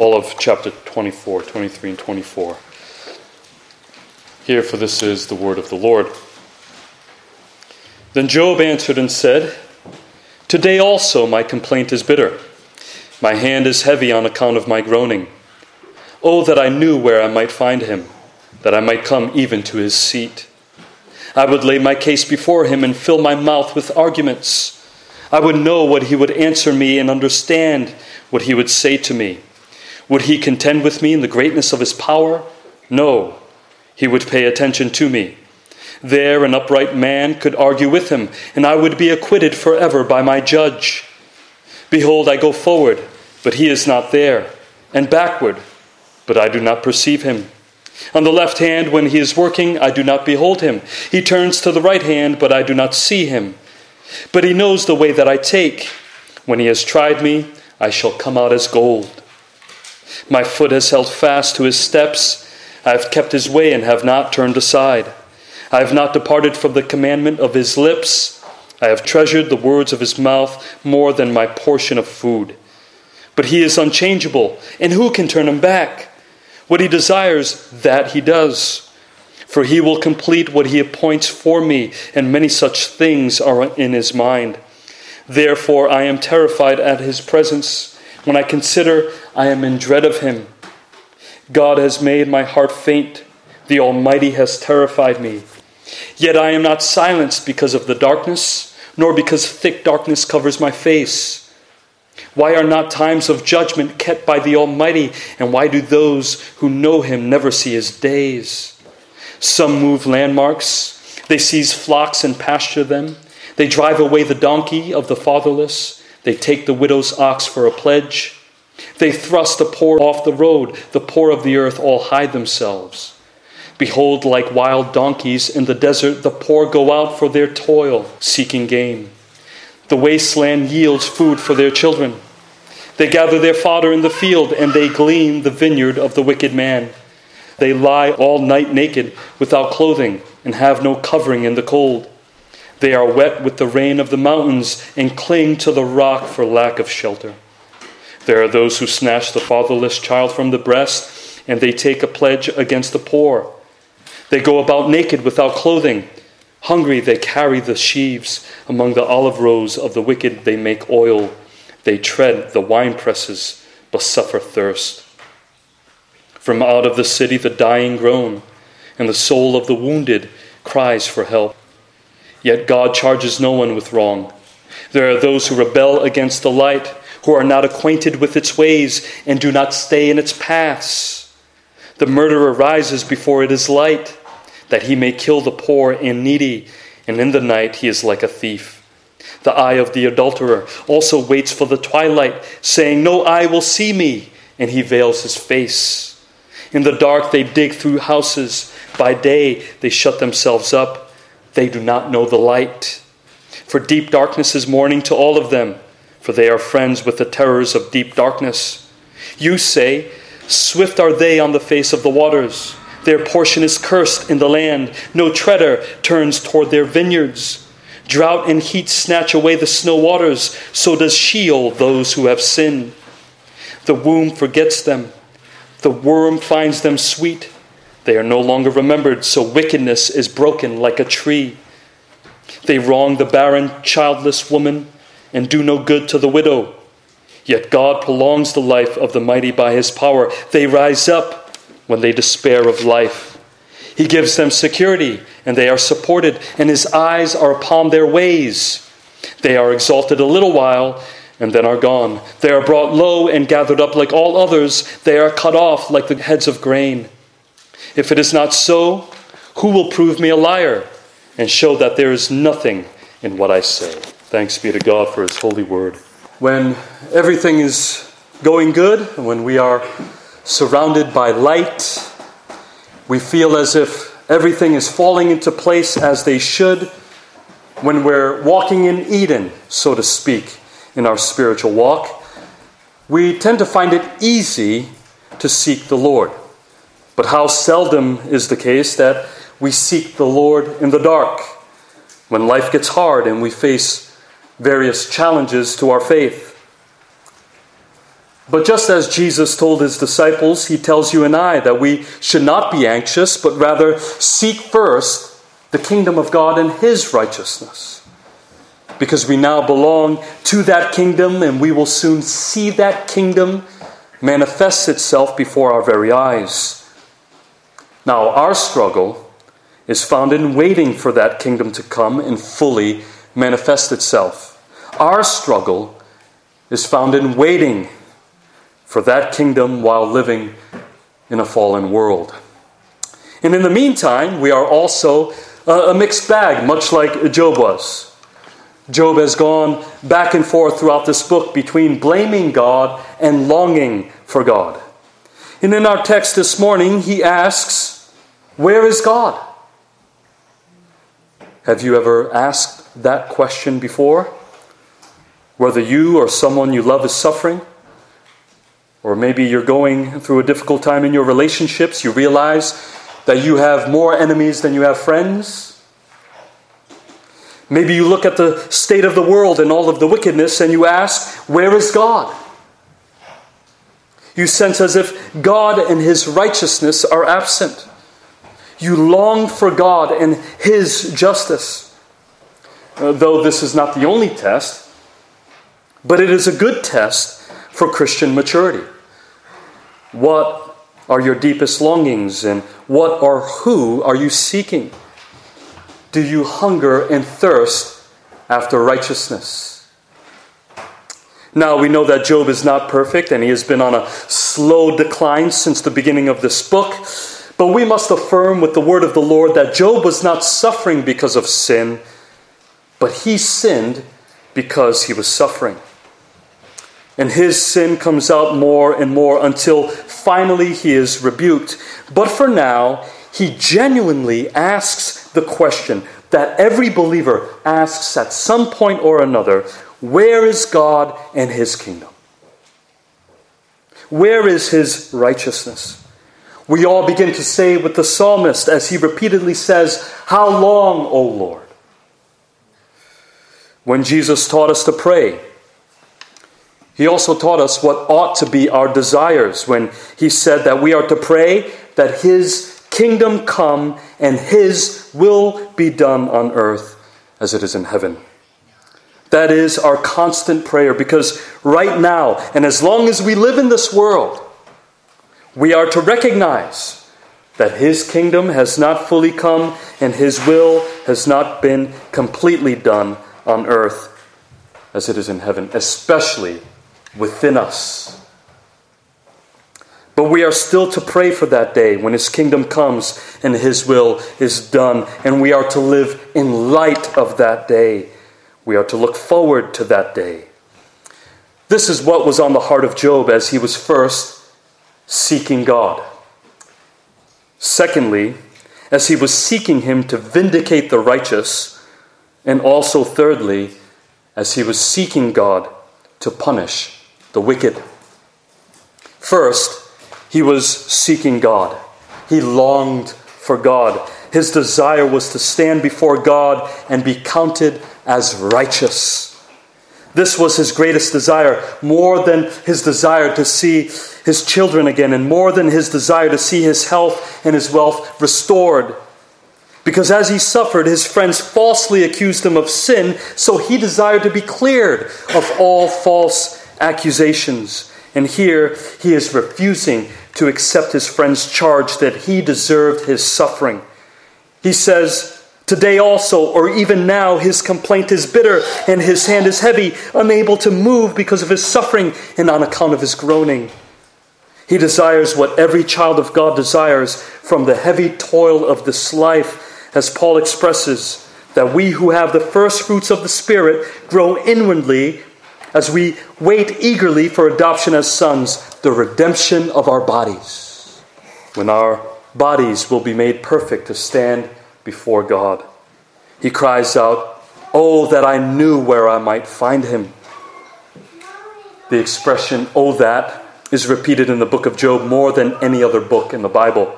all of chapter 24, 23, and 24. Here, for this is the word of the Lord. Then Job answered and said, Today also my complaint is bitter. My hand is heavy on account of my groaning. Oh, that I knew where I might find him, that I might come even to his seat. I would lay my case before him and fill my mouth with arguments. I would know what he would answer me and understand what he would say to me. Would he contend with me in the greatness of his power? No, he would pay attention to me. There, an upright man could argue with him, and I would be acquitted forever by my judge. Behold, I go forward, but he is not there, and backward, but I do not perceive him. On the left hand, when he is working, I do not behold him. He turns to the right hand, but I do not see him. But he knows the way that I take. When he has tried me, I shall come out as gold. My foot has held fast to his steps. I have kept his way and have not turned aside. I have not departed from the commandment of his lips. I have treasured the words of his mouth more than my portion of food. But he is unchangeable, and who can turn him back? What he desires, that he does. For he will complete what he appoints for me, and many such things are in his mind. Therefore, I am terrified at his presence. When I consider, I am in dread of him. God has made my heart faint. The Almighty has terrified me. Yet I am not silenced because of the darkness, nor because thick darkness covers my face. Why are not times of judgment kept by the Almighty? And why do those who know him never see his days? Some move landmarks, they seize flocks and pasture them. They drive away the donkey of the fatherless, they take the widow's ox for a pledge. They thrust the poor off the road, the poor of the earth all hide themselves. Behold, like wild donkeys in the desert, the poor go out for their toil, seeking game. The wasteland yields food for their children. They gather their fodder in the field, and they glean the vineyard of the wicked man. They lie all night naked, without clothing, and have no covering in the cold. They are wet with the rain of the mountains, and cling to the rock for lack of shelter. There are those who snatch the fatherless child from the breast, and they take a pledge against the poor. They go about naked without clothing Hungry, they carry the sheaves. Among the olive rows of the wicked, they make oil. They tread the wine presses, but suffer thirst. From out of the city, the dying groan, and the soul of the wounded cries for help. Yet God charges no one with wrong. There are those who rebel against the light, who are not acquainted with its ways, and do not stay in its paths. The murderer rises before it is light that he may kill the poor and needy, and in the night he is like a thief. The eye of the adulterer also waits for the twilight, saying, No eye will see me, and he veils his face. In the dark they dig through houses, by day they shut themselves up. They do not know the light. For deep darkness is morning to all of them, for they are friends with the terrors of deep darkness. You say, Swift are they on the face of the waters. Their portion is cursed in the land. No treader turns toward their vineyards. Drought and heat snatch away the snow waters. So does Sheol those who have sinned. The womb forgets them. The worm finds them sweet. They are no longer remembered, so wickedness is broken like a tree. They wrong the barren, childless woman and do no good to the widow. Yet God prolongs the life of the mighty by his power. They rise up when they despair of life. He gives them security, and they are supported, and his eyes are upon their ways. They are exalted a little while, and then are gone. They are brought low and gathered up like all others. They are cut off like the heads of grain. If it is not so, who will prove me a liar and show that there is nothing in what I say? Thanks be to God for his holy word. When everything is going good, when we are surrounded by light. We feel as if everything is falling into place as they should when we're walking in Eden, so to speak, in our spiritual walk. We tend to find it easy to seek the Lord. But how seldom is the case that we seek the Lord in the dark when life gets hard and we face various challenges to our faith. But just as Jesus told his disciples, he tells you and I that we should not be anxious, but rather seek first the kingdom of God and his righteousness. Because we now belong to that kingdom and we will soon see that kingdom manifest itself before our very eyes. Now, our struggle is found in waiting for that kingdom to come and fully manifest itself. Our struggle is found in waiting for that kingdom while living in a fallen world. And in the meantime, we are also uh, a mixed bag, much like Job was. Job has gone back and forth throughout this book between blaming God and longing for God. And in our text this morning, he asks, Where is God? Have you ever asked that question before? Whether you or someone you love is suffering, or maybe you're going through a difficult time in your relationships, you realize that you have more enemies than you have friends. Maybe you look at the state of the world and all of the wickedness and you ask, Where is God? You sense as if God and His righteousness are absent. You long for God and His justice. Uh, though this is not the only test, but it is a good test for Christian maturity. What are your deepest longings and what or who are you seeking? Do you hunger and thirst after righteousness? Now, we know that Job is not perfect and he has been on a slow decline since the beginning of this book. But we must affirm with the word of the Lord that Job was not suffering because of sin, but he sinned because he was suffering. And his sin comes out more and more until finally he is rebuked. But for now, he genuinely asks the question that every believer asks at some point or another where is God and his kingdom? Where is his righteousness? We all begin to say with the psalmist as he repeatedly says, How long, O Lord? When Jesus taught us to pray, he also taught us what ought to be our desires when he said that we are to pray that his kingdom come and his will be done on earth as it is in heaven. That is our constant prayer because right now, and as long as we live in this world, we are to recognize that his kingdom has not fully come and his will has not been completely done on earth as it is in heaven, especially within us. But we are still to pray for that day when His kingdom comes and His will is done. And we are to live in light of that day. We are to look forward to that day. This is what was on the heart of Job as he was first seeking God. Secondly, as he was seeking Him to vindicate the righteous. And also, thirdly, as he was seeking God to punish the wicked. First, he was seeking God. He longed for God. His desire was to stand before God and be counted as righteous. This was his greatest desire, more than his desire to see his children again, and more than his desire to see his health and his wealth restored. Because as he suffered, his friends falsely accused him of sin, so he desired to be cleared of all false accusations. And here he is refusing to accept his friend's charge that he deserved his suffering. He says, Today also, or even now, his complaint is bitter and his hand is heavy, unable to move because of his suffering and on account of his groaning. He desires what every child of God desires from the heavy toil of this life, as Paul expresses, that we who have the first fruits of the Spirit grow inwardly as we wait eagerly for adoption as sons, the redemption of our bodies, when our bodies will be made perfect to stand before God. He cries out, Oh, that I knew where I might find him. The expression, oh, that, is repeated in the book of Job more than any other book in the Bible.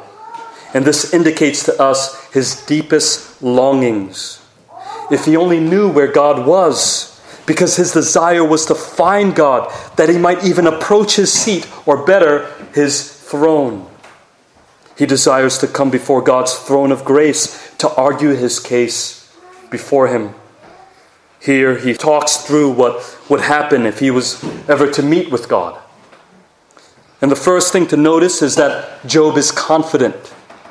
And this indicates to us his deepest longings. If he only knew where God was, because his desire was to find God, that he might even approach his seat, or better, his throne. He desires to come before God's throne of grace to argue his case before him. Here he talks through what would happen if he was ever to meet with God. And the first thing to notice is that Job is confident.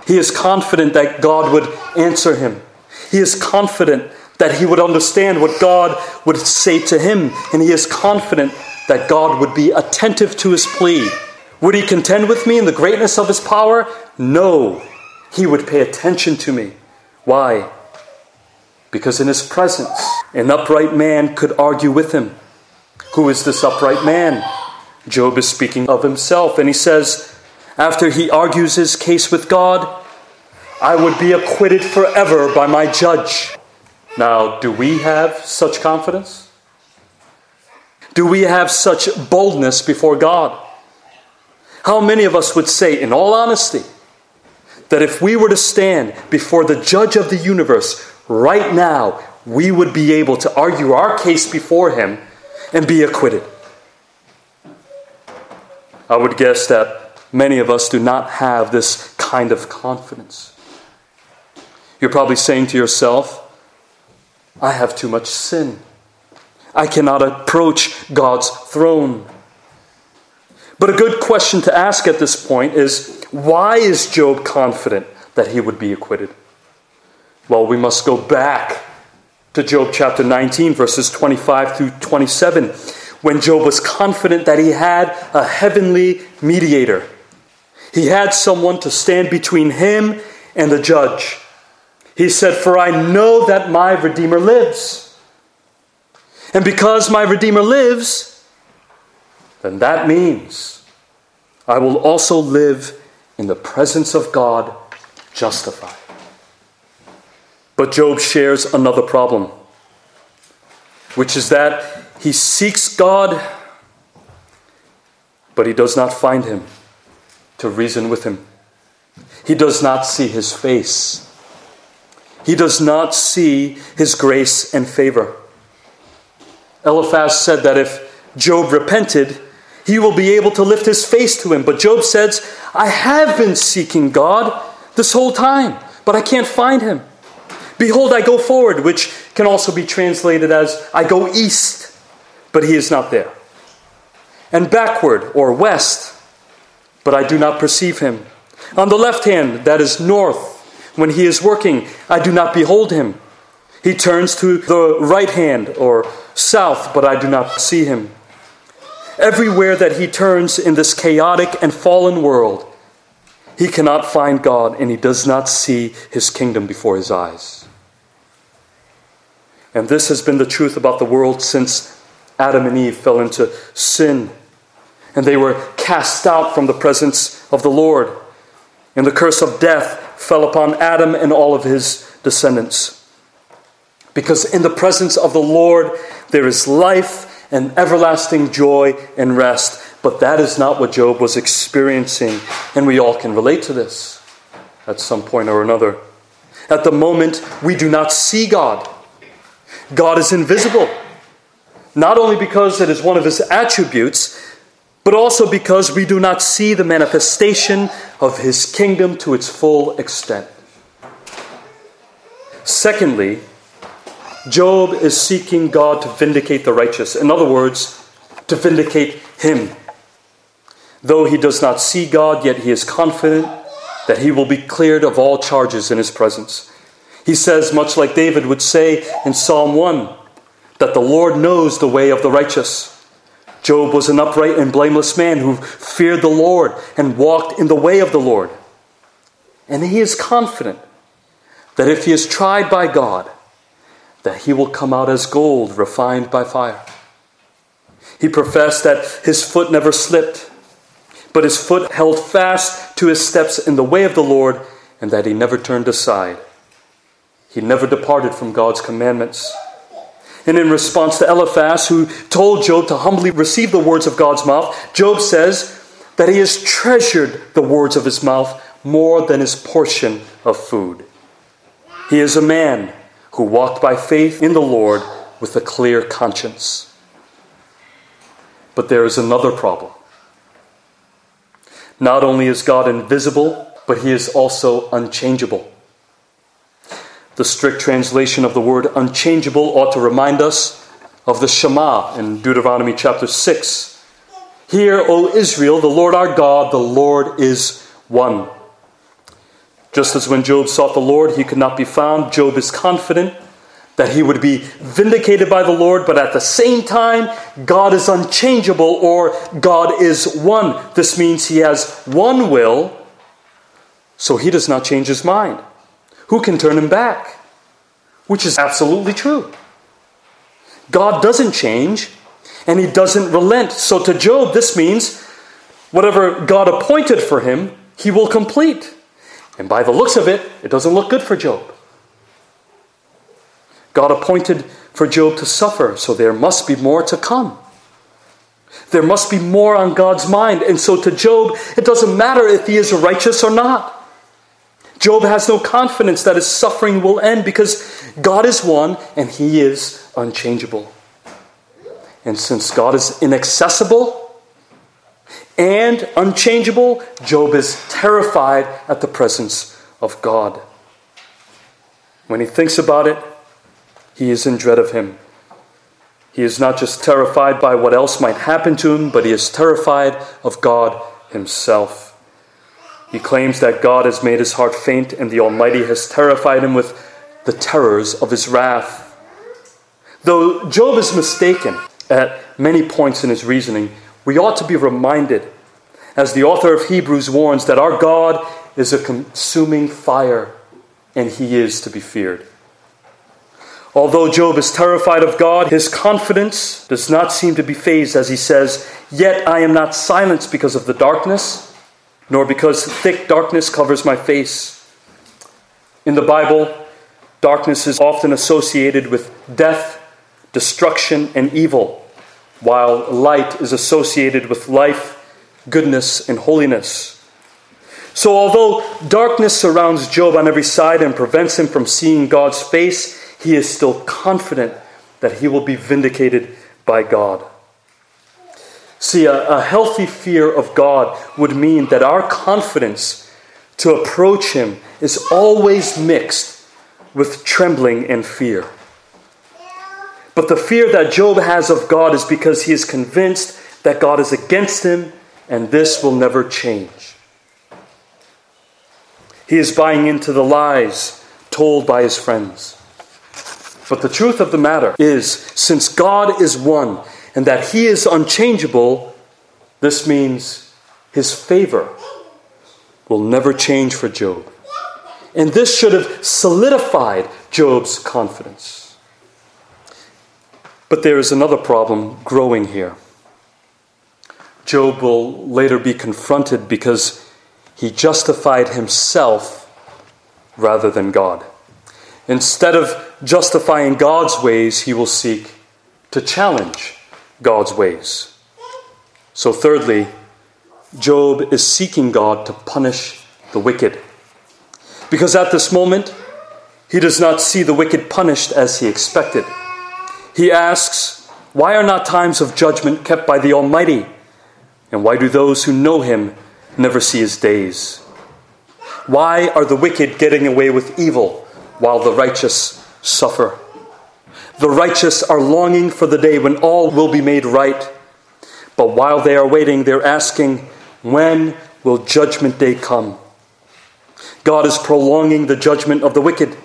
He is confident that God would answer him. He is confident that he would understand what God would say to him. And he is confident that God would be attentive to his plea. Would he contend with me in the greatness of his power? No. He would pay attention to me. Why? because in his presence, an upright man could argue with him. Who is this upright man? Job is speaking of himself, and he says, after he argues his case with God, I would be acquitted forever by my judge. Now, do we have such confidence? Do we have such boldness before God? How many of us would say, in all honesty, that if we were to stand before the judge of the universe, right now, we would be able to argue our case before him and be acquitted. I would guess that many of us do not have this kind of confidence. You're probably saying to yourself, I have too much sin. I cannot approach God's throne. But a good question to ask at this point is why is Job confident that he would be acquitted? Well, we must go back to Job chapter 19, verses 25 through 27, when Job was confident that he had a heavenly mediator. He had someone to stand between him and the judge. He said, For I know that my Redeemer lives. And because my Redeemer lives, then that means I will also live in the presence of God justified. But Job shares another problem, which is that he seeks God, but he does not find him to reason with him. He does not see his face. He does not see his grace and favor. Eliphaz said that if Job repented, he will be able to lift his face to him. But Job says, I have been seeking God this whole time, but I can't find him. Behold, I go forward, which can also be translated as I go east, but he is not there. And backward, or west, but I do not perceive him. On the left hand, that is north, when he is working, I do not behold him. He turns to the right hand, or south, but I do not see him. Everywhere that he turns in this chaotic and fallen world, he cannot find God and he does not see his kingdom before his eyes. And this has been the truth about the world since Adam and Eve fell into sin. And they were cast out from the presence of the Lord. And the curse of death fell upon Adam and all of his descendants. Because in the presence of the Lord there is life and everlasting joy and rest. But that is not what Job was experiencing. And we all can relate to this at some point or another. At the moment, we do not see God. God is invisible. Not only because it is one of his attributes, but also because we do not see the manifestation of his kingdom to its full extent. Secondly, Job is seeking God to vindicate the righteous. In other words, to vindicate him. Though he does not see God, yet he is confident that he will be cleared of all charges in his presence. He says, much like David would say in Psalm 1, that the Lord knows the way of the righteous. Job was an upright and blameless man who feared the Lord and walked in the way of the Lord. And he is confident that if he is tried by God, that he will come out as gold refined by fire. He professed that his foot never slipped, but his foot held fast to his steps in the way of the Lord, and that he never turned aside. He never departed from God's commandments. And in response to Eliphaz, who told Job to humbly receive the words of God's mouth, Job says that he has treasured the words of his mouth more than his portion of food. He is a man who walked by faith in the Lord with a clear conscience. But there is another problem. Not only is God invisible, but he is also unchangeable. The strict translation of the word unchangeable ought to remind us of the Shema in Deuteronomy chapter 6. Hear, O Israel, the Lord our God, the Lord is one. Just as when Job sought the Lord, he could not be found, Job is confident that he would be vindicated by the Lord, but at the same time, God is unchangeable or God is one. This means he has one will, so he does not change his mind. Who can turn him back? Which is absolutely true. God doesn't change and he doesn't relent. So to Job, this means whatever God appointed for him, he will complete. And by the looks of it, it doesn't look good for Job. God appointed for Job to suffer, so there must be more to come. There must be more on God's mind. And so to Job, it doesn't matter if he is righteous or not. Job has no confidence that his suffering will end because God is one and he is unchangeable. And since God is inaccessible and unchangeable, Job is terrified at the presence of God. When he thinks about it, he is in dread of him. He is not just terrified by what else might happen to him, but he is terrified of God himself. He claims that God has made his heart faint and the Almighty has terrified him with the terrors of his wrath. Though Job is mistaken at many points in his reasoning, we ought to be reminded, as the author of Hebrews warns, that our God is a consuming fire and he is to be feared. Although Job is terrified of God, his confidence does not seem to be fazed as he says, Yet I am not silenced because of the darkness nor because thick darkness covers my face. In the Bible, darkness is often associated with death, destruction, and evil, while light is associated with life, goodness, and holiness. So, although darkness surrounds Job on every side and prevents him from seeing God's face, he is still confident that he will be vindicated by God. See, a, a healthy fear of God would mean that our confidence to approach Him is always mixed with trembling and fear. But the fear that Job has of God is because he is convinced that God is against him and this will never change. He is buying into the lies told by his friends. But the truth of the matter is, since God is one and that he is unchangeable, this means his favor will never change for Job. And this should have solidified Job's confidence. But there is another problem growing here. Job will later be confronted because he justified himself rather than God. Instead of justifying God's ways, he will seek to challenge God's ways. So, thirdly, Job is seeking God to punish the wicked. Because at this moment, he does not see the wicked punished as he expected. He asks, Why are not times of judgment kept by the Almighty? And why do those who know him never see his days? Why are the wicked getting away with evil while the righteous suffer? The righteous are longing for the day when all will be made right. But while they are waiting, they're asking, when will judgment day come? God is prolonging the judgment of the wicked.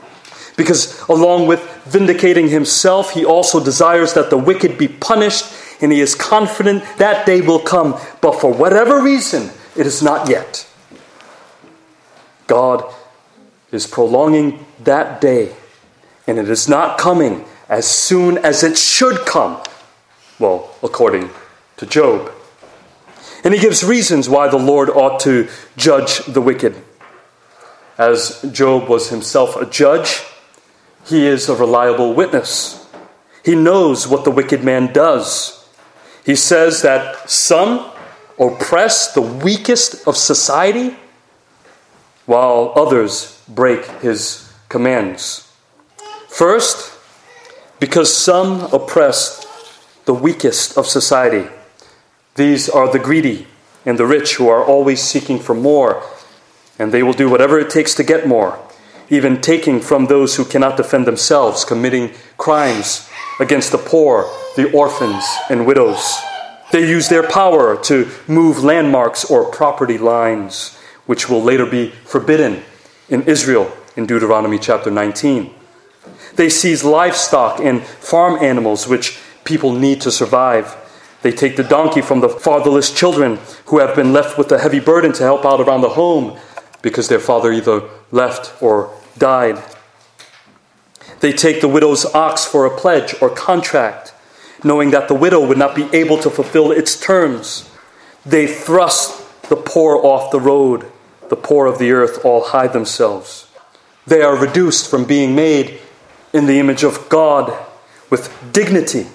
Because along with vindicating himself, he also desires that the wicked be punished, and he is confident that day will come. But for whatever reason, it is not yet. God is prolonging that day, and it is not coming as soon as it should come. Well, according to Job. And he gives reasons why the Lord ought to judge the wicked. As Job was himself a judge, he is a reliable witness. He knows what the wicked man does. He says that some oppress the weakest of society, while others break his commands. First, Because some oppress the weakest of society. These are the greedy and the rich who are always seeking for more, and they will do whatever it takes to get more, even taking from those who cannot defend themselves, committing crimes against the poor, the orphans, and widows. They use their power to move landmarks or property lines, which will later be forbidden in Israel in Deuteronomy chapter 19. They seize livestock and farm animals which people need to survive. They take the donkey from the fatherless children who have been left with a heavy burden to help out around the home because their father either left or died. They take the widow's ox for a pledge or contract, knowing that the widow would not be able to fulfill its terms. They thrust the poor off the road. The poor of the earth all hide themselves. They are reduced from being made in the image of God with dignity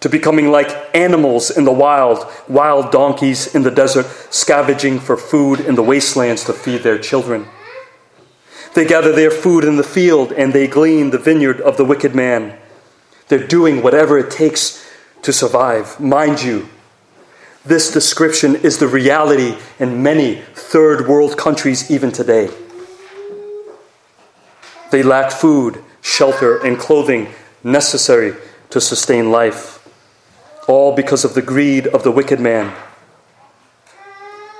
to becoming like animals in the wild, wild donkeys in the desert, scavenging for food in the wastelands to feed their children. They gather their food in the field and they glean the vineyard of the wicked man. They're doing whatever it takes to survive. Mind you, this description is the reality in many third world countries even today. They lack food, shelter, and clothing necessary to sustain life, all because of the greed of the wicked man.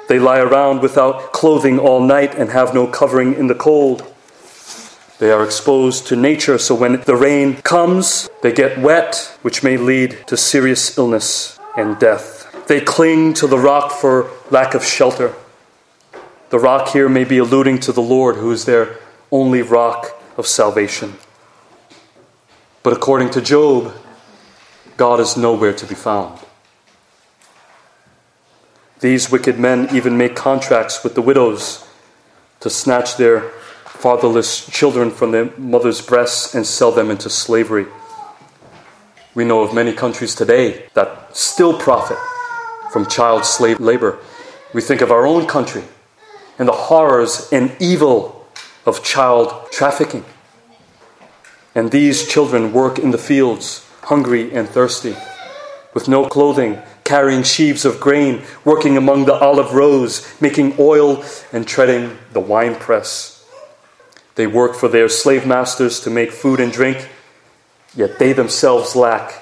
They lie around without clothing all night and have no covering in the cold. They are exposed to nature, so when the rain comes, they get wet, which may lead to serious illness and death. They cling to the rock for lack of shelter. The rock here may be alluding to the Lord, who is their only rock of salvation. But according to Job, God is nowhere to be found. These wicked men even make contracts with the widows to snatch their fatherless children from their mother's breasts and sell them into slavery. We know of many countries today that still profit from child slave labor. We think of our own country and the horrors and evil of child trafficking. And these children work in the fields, hungry and thirsty, with no clothing, carrying sheaves of grain, working among the olive rows, making oil and treading the winepress. They work for their slave masters to make food and drink, yet they themselves lack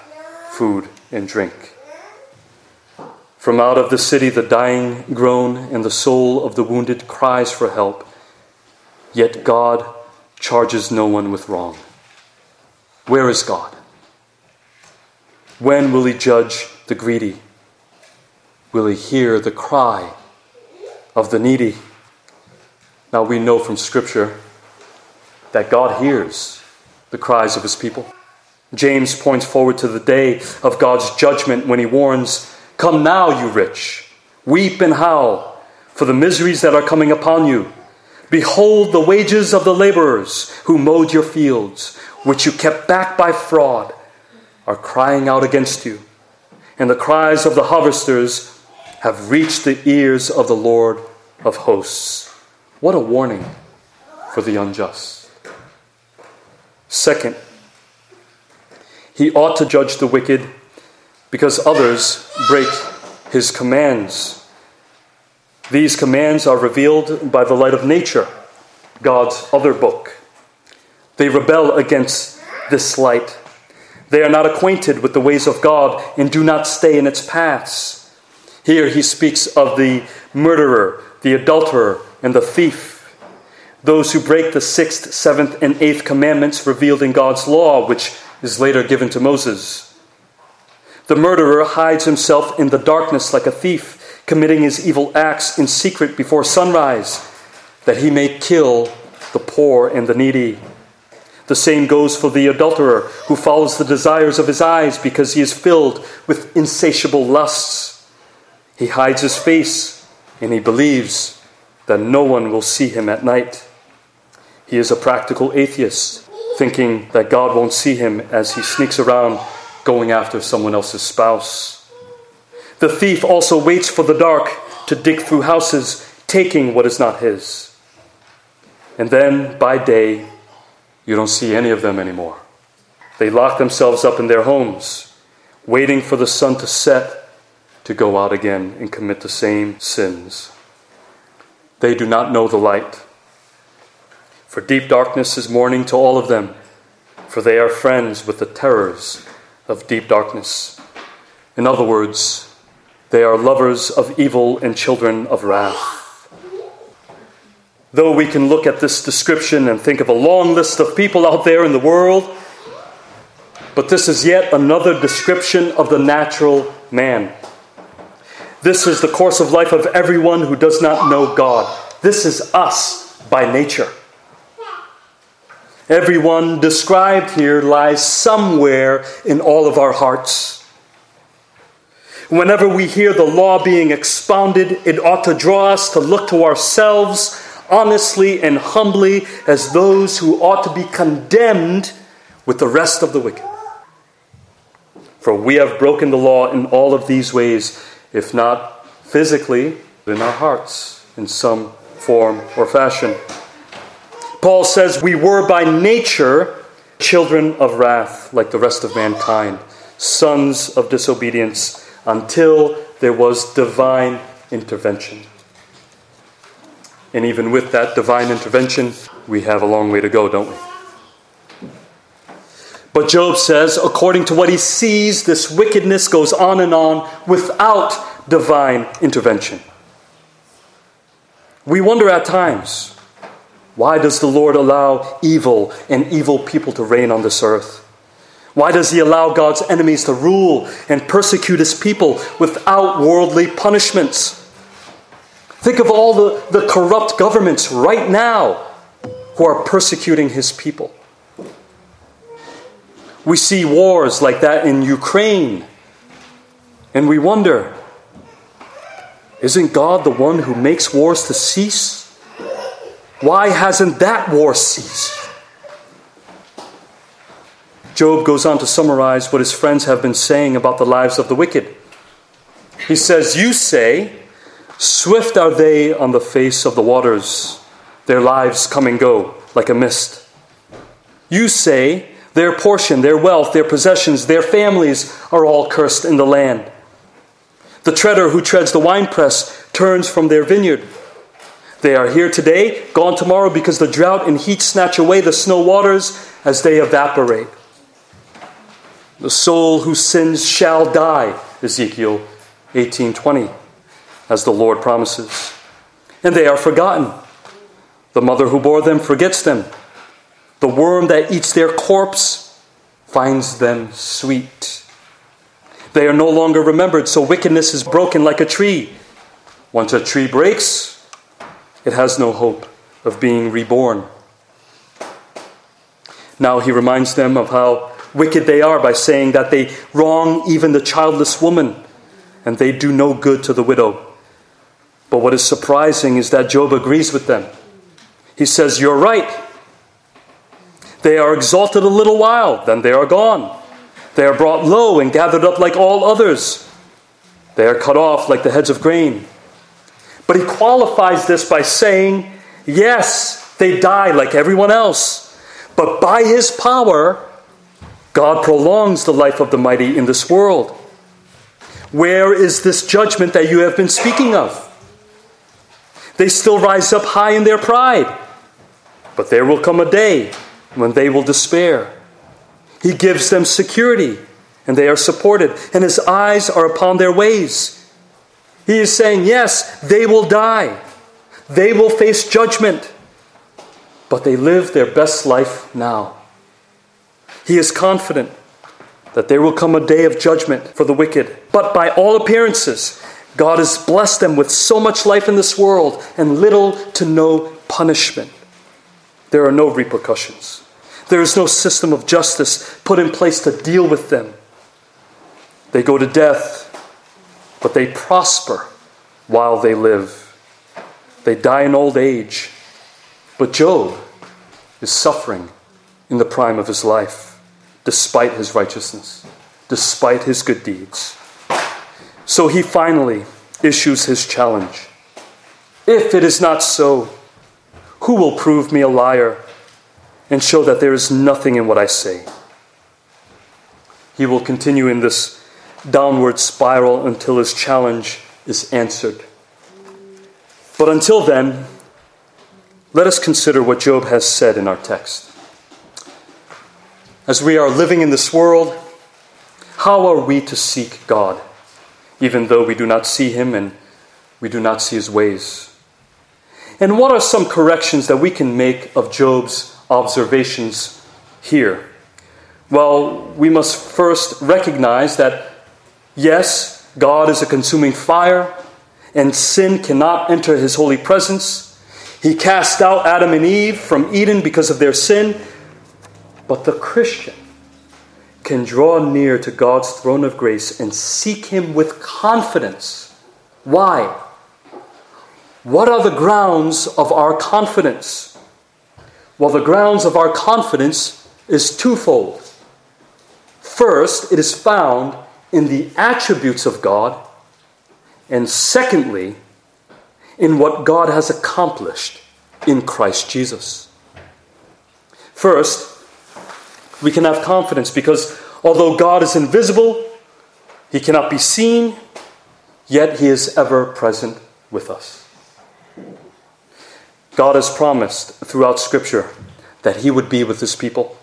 food and drink. From out of the city the dying groan, and the soul of the wounded cries for help. Yet God charges no one with wrong. Where is God? When will He judge the greedy? Will He hear the cry of the needy? Now we know from Scripture that God hears the cries of His people. James points forward to the day of God's judgment when he warns Come now, you rich, weep and howl for the miseries that are coming upon you. Behold the wages of the laborers who mowed your fields, which you kept back by fraud, are crying out against you. And the cries of the harvesters have reached the ears of the Lord of hosts. What a warning for the unjust. Second, he ought to judge the wicked because others break his commands. These commands are revealed by the light of nature, God's other book. They rebel against this light. They are not acquainted with the ways of God and do not stay in its paths. Here he speaks of the murderer, the adulterer, and the thief. Those who break the sixth, seventh, and eighth commandments revealed in God's law, which is later given to Moses. The murderer hides himself in the darkness like a thief, committing his evil acts in secret before sunrise, that he may kill the poor and the needy. The same goes for the adulterer, who follows the desires of his eyes because he is filled with insatiable lusts. He hides his face, and he believes that no one will see him at night. He is a practical atheist, thinking that God won't see him as he sneaks around going after someone else's spouse. The thief also waits for the dark to dig through houses, taking what is not his. And then by day, you don't see any of them anymore. They lock themselves up in their homes, waiting for the sun to set to go out again and commit the same sins. They do not know the light. For deep darkness is morning to all of them, for they are friends with the terrors of deep darkness. In other words, they are lovers of evil and children of wrath. Though we can look at this description and think of a long list of people out there in the world, but this is yet another description of the natural man. This is the course of life of everyone who does not know God. This is us by nature. Everyone described here lies somewhere in all of our hearts. Whenever we hear the law being expounded, it ought to draw us to look to ourselves honestly and humbly as those who ought to be condemned with the rest of the wicked. For we have broken the law in all of these ways, if not physically, in our hearts, in some form or fashion. Paul says we were by nature children of wrath, like the rest of mankind, sons of disobedience, until there was divine intervention. And even with that divine intervention, we have a long way to go, don't we? But Job says, according to what he sees, this wickedness goes on and on without divine intervention. We wonder at times, why does the Lord allow evil and evil people to reign on this earth? Why does he allow God's enemies to rule and persecute his people without worldly punishments? Think of all the, the corrupt governments right now who are persecuting his people. We see wars like that in Ukraine, and we wonder isn't God the one who makes wars to cease? Why hasn't that war ceased? Job goes on to summarize what his friends have been saying about the lives of the wicked. He says, You say, Swift are they on the face of the waters, their lives come and go like a mist. You say, their portion, their wealth, their possessions, their families are all cursed in the land. The treader who treads the winepress turns from their vineyard. They are here today, gone tomorrow, because the drought and heat snatch away the snow waters as they evaporate. The soul who sins shall die, Ezekiel 18:20 as the Lord promises. And they are forgotten. The mother who bore them forgets them. The worm that eats their corpse finds them sweet. They are no longer remembered, so wickedness is broken like a tree. Once a tree breaks, it has no hope of being reborn. Now he reminds them of how wicked they are by saying that they wrong even the childless woman and they do no good to the widow. But what is surprising is that Job agrees with them. He says, You're right. They are exalted a little while, then they are gone. They are brought low and gathered up like all others. They are cut off like the heads of grain. But he qualifies this by saying, Yes, they die like everyone else, but by his power, God prolongs the life of the mighty in this world. Where is this judgment that you have been speaking of? They still rise up high in their pride. But there will come a day when they will despair. He gives them security, and they are supported, and his eyes are upon their ways. He is saying, Yes, they will die, they will face judgment, but they live their best life now. He is confident that there will come a day of judgment for the wicked, but by all appearances, God has blessed them with so much life in this world and little to no punishment. There are no repercussions. There is no system of justice put in place to deal with them. They go to death, but they prosper while they live. They die in old age. But Job is suffering in the prime of his life, despite his righteousness, despite his good deeds. So he finally issues his challenge. If it is not so, who will prove me a liar and show that there is nothing in what I say? he will continue in this downward spiral until his challenge is answered. But until then, let us consider what Job has said in our text. As we are living in this world, how are we to seek God, even though we do not see him and we do not see his ways? And what are some corrections that we can make of Job's observations here? Well, we must first recognize that, yes, God is a consuming fire, and sin cannot enter his holy presence. He cast out Adam and Eve from Eden because of their sin. But the Christian can draw near to God's throne of grace and seek him with confidence. Why? What are the grounds of our confidence? Well, the grounds of our confidence is twofold. First, it is found in the attributes of God, and secondly, in what God has accomplished in Christ Jesus. First, we can have confidence because although God is invisible, he cannot be seen, yet he is ever present with us. God has promised throughout Scripture that He would be with His people.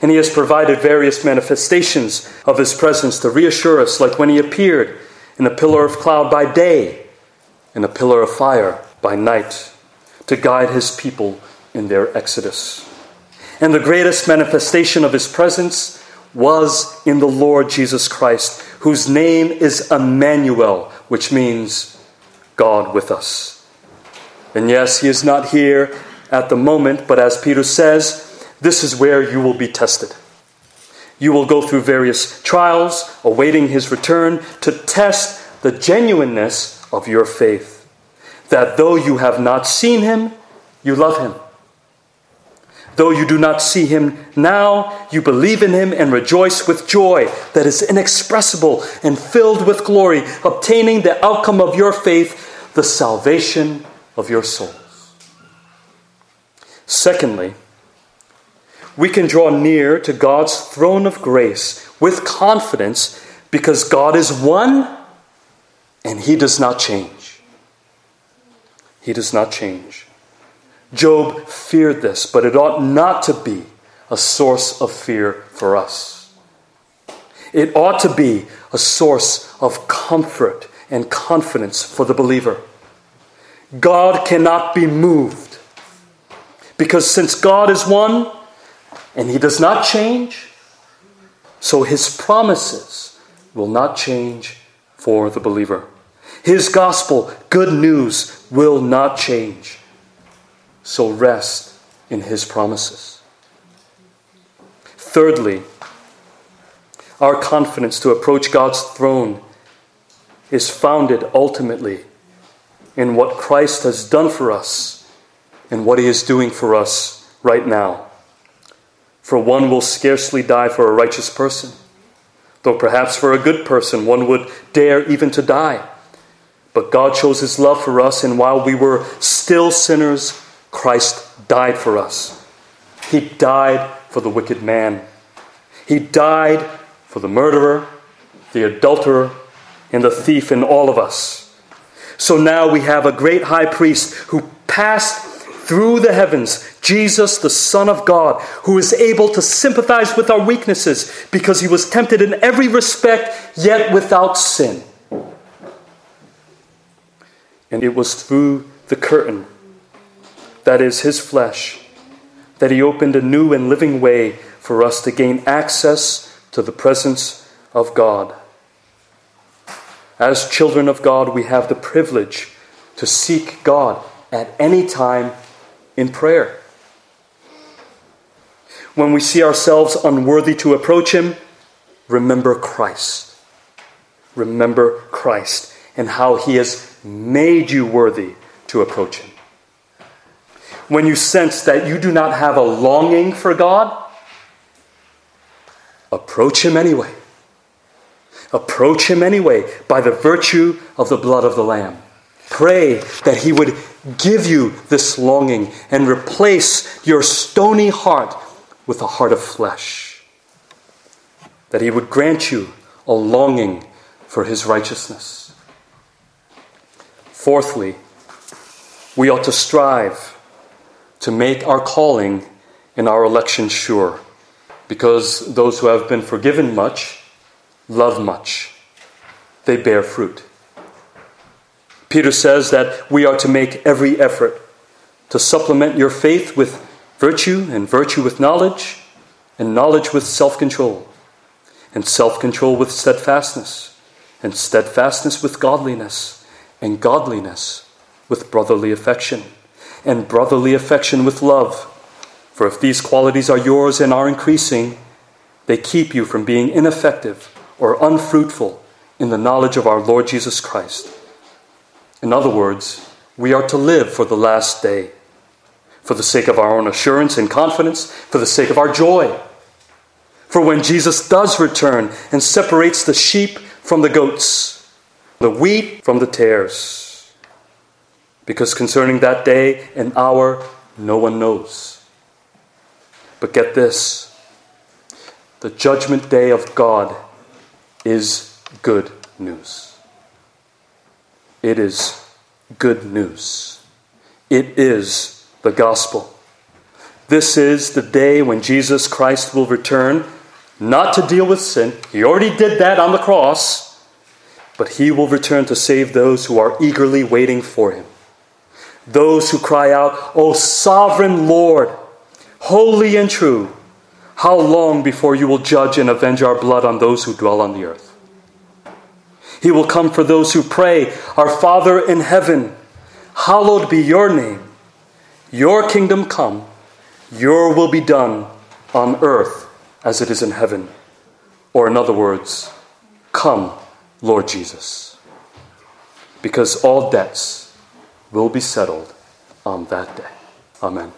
And He has provided various manifestations of His presence to reassure us, like when He appeared in a pillar of cloud by day and a pillar of fire by night, to guide His people in their exodus. And the greatest manifestation of His presence was in the Lord Jesus Christ, whose name is Emmanuel, which means God with us. And yes, he is not here at the moment, but as Peter says, this is where you will be tested. You will go through various trials, awaiting his return to test the genuineness of your faith. That though you have not seen him, you love him. Though you do not see him now, you believe in him and rejoice with joy that is inexpressible and filled with glory, obtaining the outcome of your faith, the salvation of your souls. Secondly, we can draw near to God's throne of grace with confidence because God is one and He does not change. He does not change. Job feared this, but it ought not to be a source of fear for us. It ought to be a source of comfort and confidence for the believer. God cannot be moved. Because since God is one and He does not change, so His promises will not change for the believer. His gospel, good news, will not change. So rest in His promises. Thirdly, our confidence to approach God's throne is founded ultimately in what Christ has done for us and what he is doing for us right now. For one will scarcely die for a righteous person, though perhaps for a good person one would dare even to die. But God shows his love for us, and while we were still sinners, Christ died for us. He died for the wicked man. He died for the murderer, the adulterer, and the thief in all of us. So now we have a great high priest who passed through the heavens, Jesus, the Son of God, who is able to sympathize with our weaknesses because he was tempted in every respect, yet without sin. And it was through the curtain, that is his flesh, that he opened a new and living way for us to gain access to the presence of God. As children of God, we have the privilege to seek God at any time in prayer. When we see ourselves unworthy to approach Him, remember Christ. Remember Christ and how He has made you worthy to approach Him. When you sense that you do not have a longing for God, approach Him anyway. Approach him anyway by the virtue of the blood of the Lamb. Pray that he would give you this longing and replace your stony heart with a heart of flesh. that He would grant you a longing for His righteousness. Fourthly, we ought to strive to make our calling and our election sure, because those who have been forgiven much love much. They bear fruit. Peter says that we are to make every effort to supplement your faith with virtue, and virtue with knowledge, and knowledge with self control, and self control with steadfastness, and steadfastness with godliness, and godliness with brotherly affection, and brotherly affection with love. For if these qualities are yours and are increasing, they keep you from being ineffective or unfruitful in the knowledge of our Lord Jesus Christ. In other words, we are to live for the last day, for the sake of our own assurance and confidence, for the sake of our joy. For when Jesus does return and separates the sheep from the goats, the wheat from the tares, because concerning that day and hour, no one knows. But get this the judgment day of God is good news. It is good news. It is the gospel. This is the day when Jesus Christ will return, not to deal with sin. He already did that on the cross, but he will return to save those who are eagerly waiting for him. Those who cry out, O sovereign Lord, holy and true, how long before you will judge and avenge our blood on those who dwell on the earth? He will come for those who pray, Our Father in heaven, hallowed be your name. Your kingdom come, your will be done on earth as it is in heaven. Or, in other words, come, Lord Jesus. Because all debts will be settled on that day. Amen.